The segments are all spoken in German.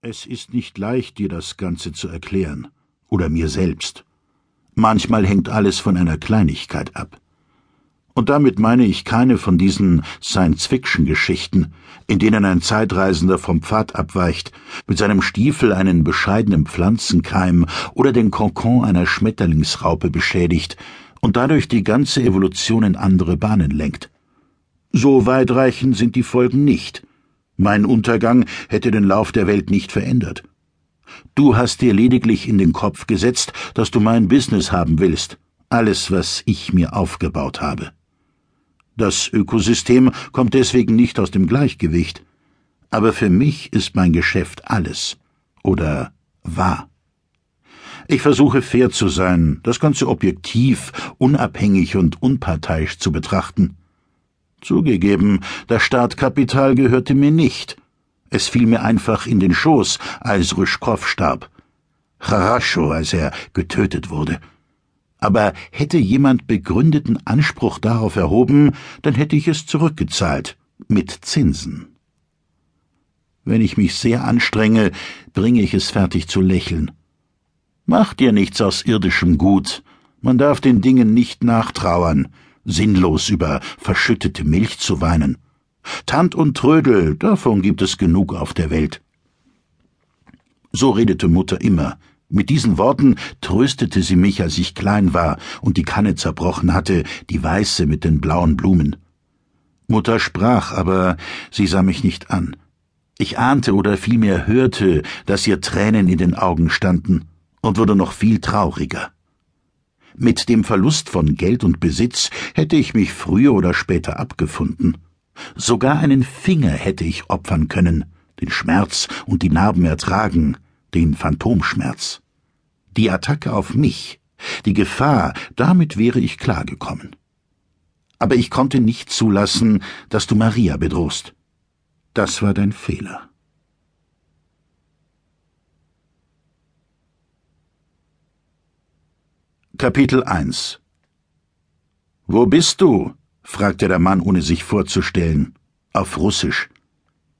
Es ist nicht leicht, dir das Ganze zu erklären, oder mir selbst. Manchmal hängt alles von einer Kleinigkeit ab. Und damit meine ich keine von diesen Science-Fiction-Geschichten, in denen ein Zeitreisender vom Pfad abweicht, mit seinem Stiefel einen bescheidenen Pflanzenkeim oder den Kokon einer Schmetterlingsraupe beschädigt und dadurch die ganze Evolution in andere Bahnen lenkt. So weitreichend sind die Folgen nicht. Mein Untergang hätte den Lauf der Welt nicht verändert. Du hast dir lediglich in den Kopf gesetzt, dass du mein Business haben willst, alles, was ich mir aufgebaut habe. Das Ökosystem kommt deswegen nicht aus dem Gleichgewicht, aber für mich ist mein Geschäft alles oder wahr. Ich versuche fair zu sein, das Ganze objektiv, unabhängig und unparteiisch zu betrachten. Zugegeben, das Startkapital gehörte mir nicht. Es fiel mir einfach in den Schoß, als Ryschkow starb. Charascho, als er getötet wurde. Aber hätte jemand begründeten Anspruch darauf erhoben, dann hätte ich es zurückgezahlt, mit Zinsen. Wenn ich mich sehr anstrenge, bringe ich es fertig zu lächeln. Mach dir nichts aus irdischem Gut. Man darf den Dingen nicht nachtrauern sinnlos über verschüttete Milch zu weinen. Tant und Trödel, davon gibt es genug auf der Welt. So redete Mutter immer. Mit diesen Worten tröstete sie mich, als ich klein war und die Kanne zerbrochen hatte, die weiße mit den blauen Blumen. Mutter sprach, aber sie sah mich nicht an. Ich ahnte oder vielmehr hörte, dass ihr Tränen in den Augen standen und wurde noch viel trauriger. Mit dem Verlust von Geld und Besitz hätte ich mich früher oder später abgefunden. Sogar einen Finger hätte ich opfern können, den Schmerz und die Narben ertragen, den Phantomschmerz. Die Attacke auf mich, die Gefahr, damit wäre ich klargekommen. Aber ich konnte nicht zulassen, dass du Maria bedrohst. Das war dein Fehler. Kapitel 1 Wo bist du? fragte der Mann, ohne sich vorzustellen. Auf Russisch.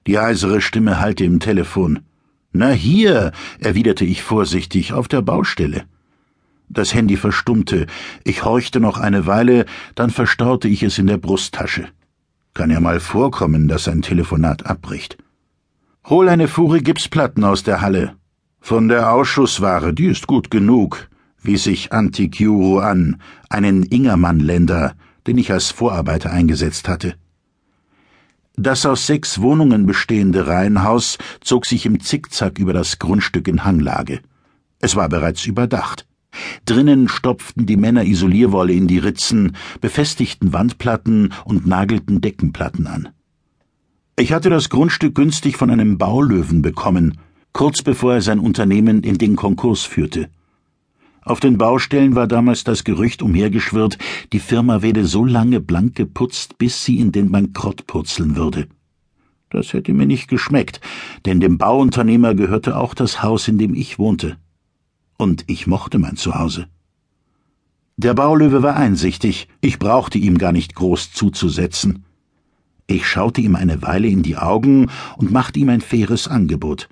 Die heisere Stimme hallte im Telefon. Na hier, erwiderte ich vorsichtig, auf der Baustelle. Das Handy verstummte. Ich horchte noch eine Weile, dann verstaute ich es in der Brusttasche. Kann ja mal vorkommen, dass ein Telefonat abbricht. Hol eine Fuhre Gipsplatten aus der Halle. Von der Ausschussware, die ist gut genug wies ich Antikyuro an, einen Ingermann-Länder, den ich als Vorarbeiter eingesetzt hatte. Das aus sechs Wohnungen bestehende Reihenhaus zog sich im Zickzack über das Grundstück in Hanglage. Es war bereits überdacht. Drinnen stopften die Männer Isolierwolle in die Ritzen, befestigten Wandplatten und nagelten Deckenplatten an. Ich hatte das Grundstück günstig von einem Baulöwen bekommen, kurz bevor er sein Unternehmen in den Konkurs führte. Auf den Baustellen war damals das Gerücht umhergeschwirrt, die Firma werde so lange blank geputzt, bis sie in den Bankrott purzeln würde. Das hätte mir nicht geschmeckt, denn dem Bauunternehmer gehörte auch das Haus, in dem ich wohnte. Und ich mochte mein Zuhause. Der Baulöwe war einsichtig, ich brauchte ihm gar nicht groß zuzusetzen. Ich schaute ihm eine Weile in die Augen und machte ihm ein faires Angebot.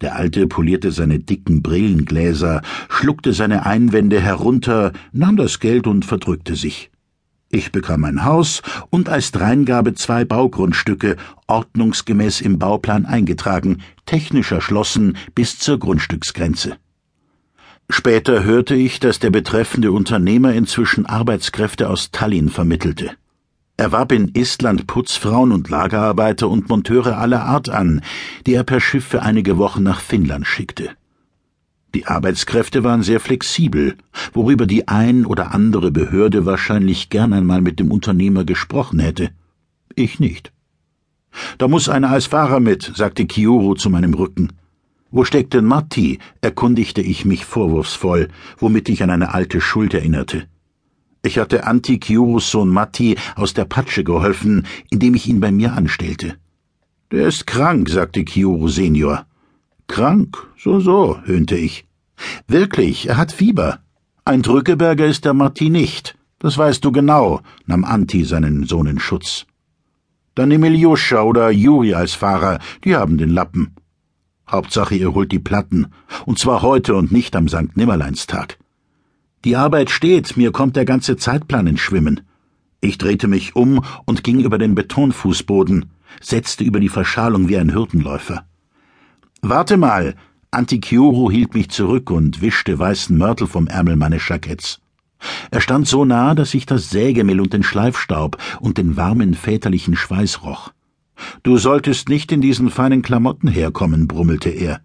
Der Alte polierte seine dicken Brillengläser, schluckte seine Einwände herunter, nahm das Geld und verdrückte sich. Ich bekam ein Haus und als Dreingabe zwei Baugrundstücke, ordnungsgemäß im Bauplan eingetragen, technisch erschlossen bis zur Grundstücksgrenze. Später hörte ich, dass der betreffende Unternehmer inzwischen Arbeitskräfte aus Tallinn vermittelte. Er warb in Estland Putzfrauen und Lagerarbeiter und Monteure aller Art an, die er per Schiff für einige Wochen nach Finnland schickte. Die Arbeitskräfte waren sehr flexibel, worüber die ein oder andere Behörde wahrscheinlich gern einmal mit dem Unternehmer gesprochen hätte. Ich nicht. Da muss einer als Fahrer mit, sagte Kioro zu meinem Rücken. Wo steckt denn Matti? erkundigte ich mich vorwurfsvoll, womit ich an eine alte Schuld erinnerte. Ich hatte Antikyurus Sohn Matti aus der Patsche geholfen, indem ich ihn bei mir anstellte. Der ist krank, sagte Kyuru Senior. Krank? So, so, höhnte ich. Wirklich, er hat Fieber. Ein Drückeberger ist der Matti nicht. Das weißt du genau, nahm Anti seinen Sohn in Schutz. Dann nimm Iljuscha oder Juri als Fahrer, die haben den Lappen. Hauptsache, ihr holt die Platten. Und zwar heute und nicht am St. Nimmerleinstag. Die Arbeit steht, mir kommt der ganze Zeitplan ins Schwimmen. Ich drehte mich um und ging über den Betonfußboden, setzte über die Verschalung wie ein Hürdenläufer. Warte mal! Antichioro hielt mich zurück und wischte weißen Mörtel vom Ärmel meines Jacketts. Er stand so nah, dass ich das Sägemehl und den Schleifstaub und den warmen väterlichen Schweiß roch. Du solltest nicht in diesen feinen Klamotten herkommen, brummelte er.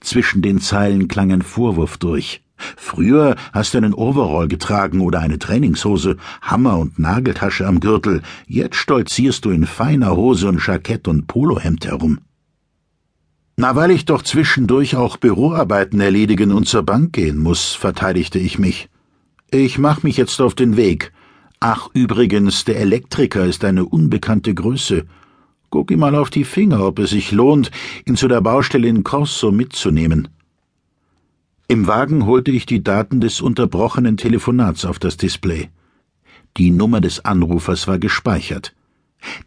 Zwischen den Zeilen klang ein Vorwurf durch. Früher hast du einen Overall getragen oder eine Trainingshose, Hammer und Nageltasche am Gürtel, jetzt stolzierst du in feiner Hose und Jackett und Polohemd herum. Na, weil ich doch zwischendurch auch Büroarbeiten erledigen und zur Bank gehen muss, verteidigte ich mich. Ich mach mich jetzt auf den Weg. Ach, übrigens, der Elektriker ist eine unbekannte Größe. Guck ihm mal auf die Finger, ob es sich lohnt, ihn zu der Baustelle in Corso mitzunehmen. Im Wagen holte ich die Daten des unterbrochenen Telefonats auf das Display. Die Nummer des Anrufers war gespeichert.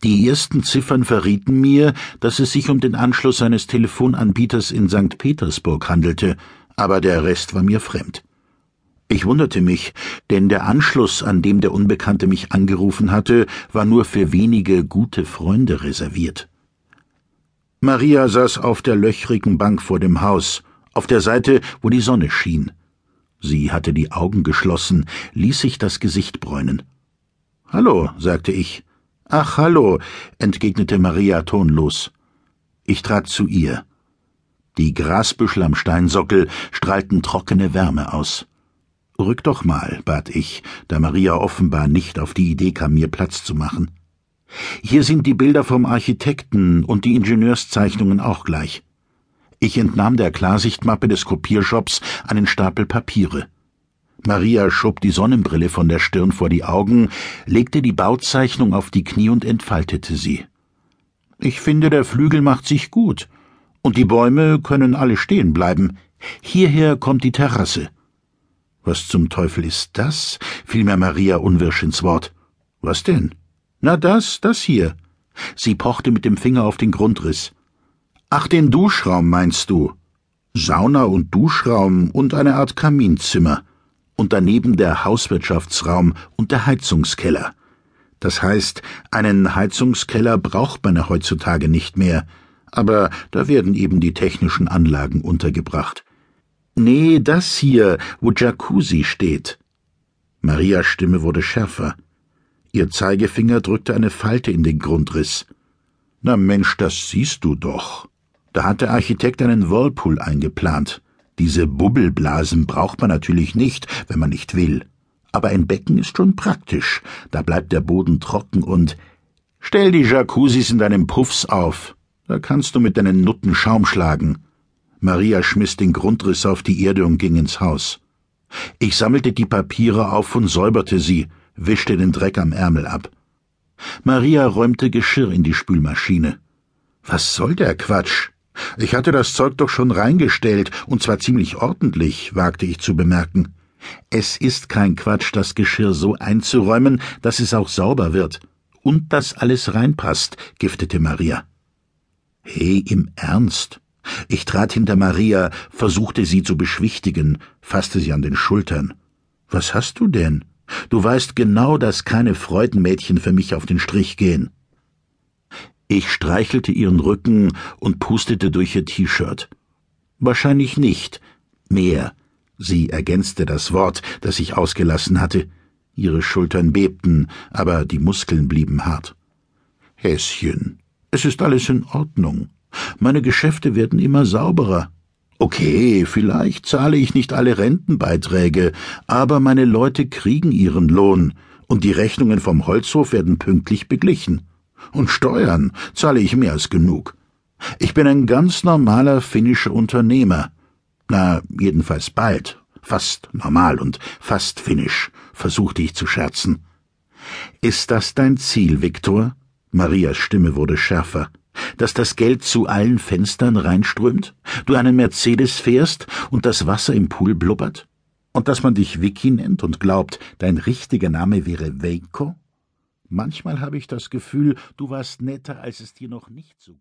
Die ersten Ziffern verrieten mir, dass es sich um den Anschluss eines Telefonanbieters in St. Petersburg handelte, aber der Rest war mir fremd. Ich wunderte mich, denn der Anschluss, an dem der Unbekannte mich angerufen hatte, war nur für wenige gute Freunde reserviert. Maria saß auf der löchrigen Bank vor dem Haus, auf der Seite, wo die Sonne schien. Sie hatte die Augen geschlossen, ließ sich das Gesicht bräunen. Hallo, sagte ich. Ach, hallo, entgegnete Maria tonlos. Ich trat zu ihr. Die Grasbüschel am Steinsockel strahlten trockene Wärme aus. Rück doch mal, bat ich, da Maria offenbar nicht auf die Idee kam, mir Platz zu machen. Hier sind die Bilder vom Architekten und die Ingenieurszeichnungen auch gleich. Ich entnahm der Klarsichtmappe des Kopiershops einen Stapel Papiere. Maria schob die Sonnenbrille von der Stirn vor die Augen, legte die Bauzeichnung auf die Knie und entfaltete sie. Ich finde, der Flügel macht sich gut. Und die Bäume können alle stehen bleiben. Hierher kommt die Terrasse. Was zum Teufel ist das? fiel mir Maria unwirsch ins Wort. Was denn? Na das, das hier. Sie pochte mit dem Finger auf den Grundriss. Ach, den Duschraum meinst du? Sauna und Duschraum und eine Art Kaminzimmer. Und daneben der Hauswirtschaftsraum und der Heizungskeller. Das heißt, einen Heizungskeller braucht man ja heutzutage nicht mehr, aber da werden eben die technischen Anlagen untergebracht. Nee, das hier, wo Jacuzzi steht. Marias Stimme wurde schärfer. Ihr Zeigefinger drückte eine Falte in den Grundriss. Na Mensch, das siehst du doch. Da hat der Architekt einen Whirlpool eingeplant. Diese Bubbelblasen braucht man natürlich nicht, wenn man nicht will. Aber ein Becken ist schon praktisch. Da bleibt der Boden trocken und Stell die Jacuzzis in deinem Puffs auf. Da kannst du mit deinen Nutten Schaum schlagen. Maria schmiss den Grundriss auf die Erde und ging ins Haus. Ich sammelte die Papiere auf und säuberte sie, wischte den Dreck am Ärmel ab. Maria räumte Geschirr in die Spülmaschine. Was soll der Quatsch? Ich hatte das Zeug doch schon reingestellt, und zwar ziemlich ordentlich, wagte ich zu bemerken. Es ist kein Quatsch, das Geschirr so einzuräumen, dass es auch sauber wird. Und dass alles reinpasst, giftete Maria. Hey, im Ernst? Ich trat hinter Maria, versuchte sie zu beschwichtigen, fasste sie an den Schultern. Was hast du denn? Du weißt genau, dass keine Freudenmädchen für mich auf den Strich gehen. Ich streichelte ihren Rücken und pustete durch ihr T-Shirt. Wahrscheinlich nicht. Mehr. Sie ergänzte das Wort, das ich ausgelassen hatte. Ihre Schultern bebten, aber die Muskeln blieben hart. Häschen, es ist alles in Ordnung. Meine Geschäfte werden immer sauberer. Okay, vielleicht zahle ich nicht alle Rentenbeiträge, aber meine Leute kriegen ihren Lohn, und die Rechnungen vom Holzhof werden pünktlich beglichen. Und Steuern zahle ich mehr als genug. Ich bin ein ganz normaler finnischer Unternehmer. Na, jedenfalls bald. Fast normal und fast finnisch, versuchte ich zu scherzen. Ist das dein Ziel, Viktor? Marias Stimme wurde schärfer dass das Geld zu allen Fenstern reinströmt, du einen Mercedes fährst und das Wasser im Pool blubbert? Und dass man dich Vicky nennt und glaubt, dein richtiger Name wäre Veiko? Manchmal habe ich das Gefühl, du warst netter, als es dir noch nicht so